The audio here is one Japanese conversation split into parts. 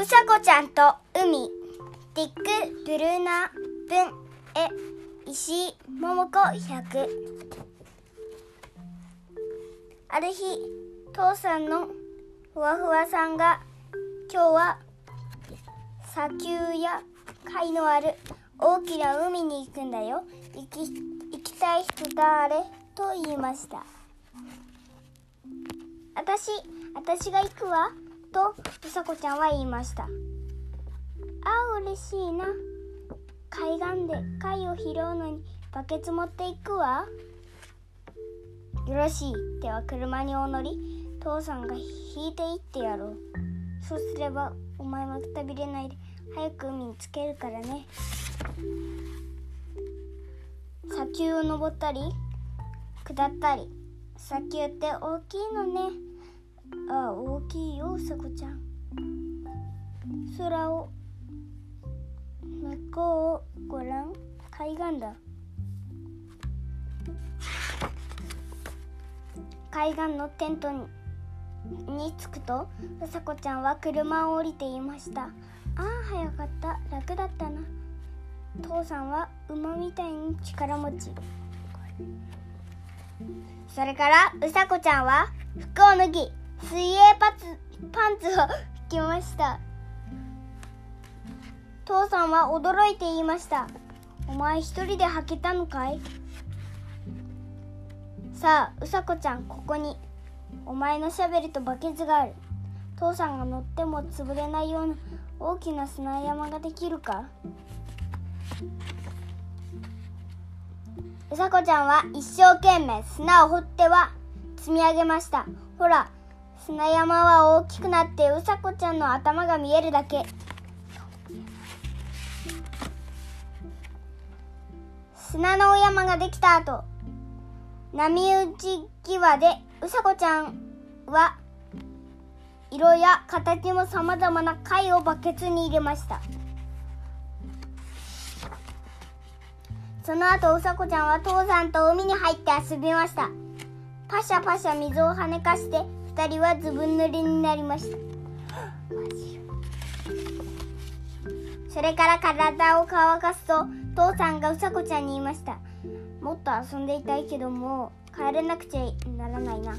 うさこちゃんと海ディック・ブルーナ文え石井桃子100ある日父さんのふわふわさんが今日は砂丘や貝のある大きな海に行くんだよ。行き行きたい人誰と言いました。私私が行くわ。とうさこちゃんは言いました。あ嬉しいな。海岸で貝を拾うのにバケツ持っていくわ。よろしいでは車にお乗り父さんが引いていってやろう。そうすればお前はくたびれないで早く海につけるからね。砂丘を登ったり下ったり。砂丘って大きいのね。ああ大きいよさこちゃん。空を向こうをごらん海岸だ。海岸のテントにに着くとうさこちゃんは車を降りていました。ああ早かった。楽だったな。父さんは馬みたいに力持ち。それからうさこちゃんは服を脱ぎ水泳パツパンツを履きました。父さんは驚いて言いました。お前一人で履けたのかい？さあうさこちゃんここに。お前のシャベルとバケツがある。父さんが乗っても潰れないような大きな砂山ができるか？うさこちゃんは一生懸命砂を掘っては積み上げました。ほら砂山は大きくなってうさこちゃんの頭が見えるだけ。砂のお山ができた後波打ち際でうさこちゃんは色や形もさまざまな貝をバケツに入れました。その後うさこちゃんは父さんと海に入って遊びました。パシャパシャ水を跳ねかして二人はずぶ濡れになりました。それから体を乾かすと父さんがうさこちゃんに言いました。もっと遊んでいたいけども帰れなくちゃならないな。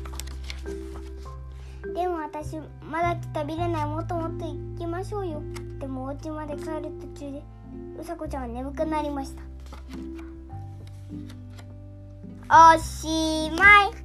でも私まだくたびれないもっともっと行きましょうよ。でもお家まで帰る途中でうさこちゃんは眠くなりました。おしまい。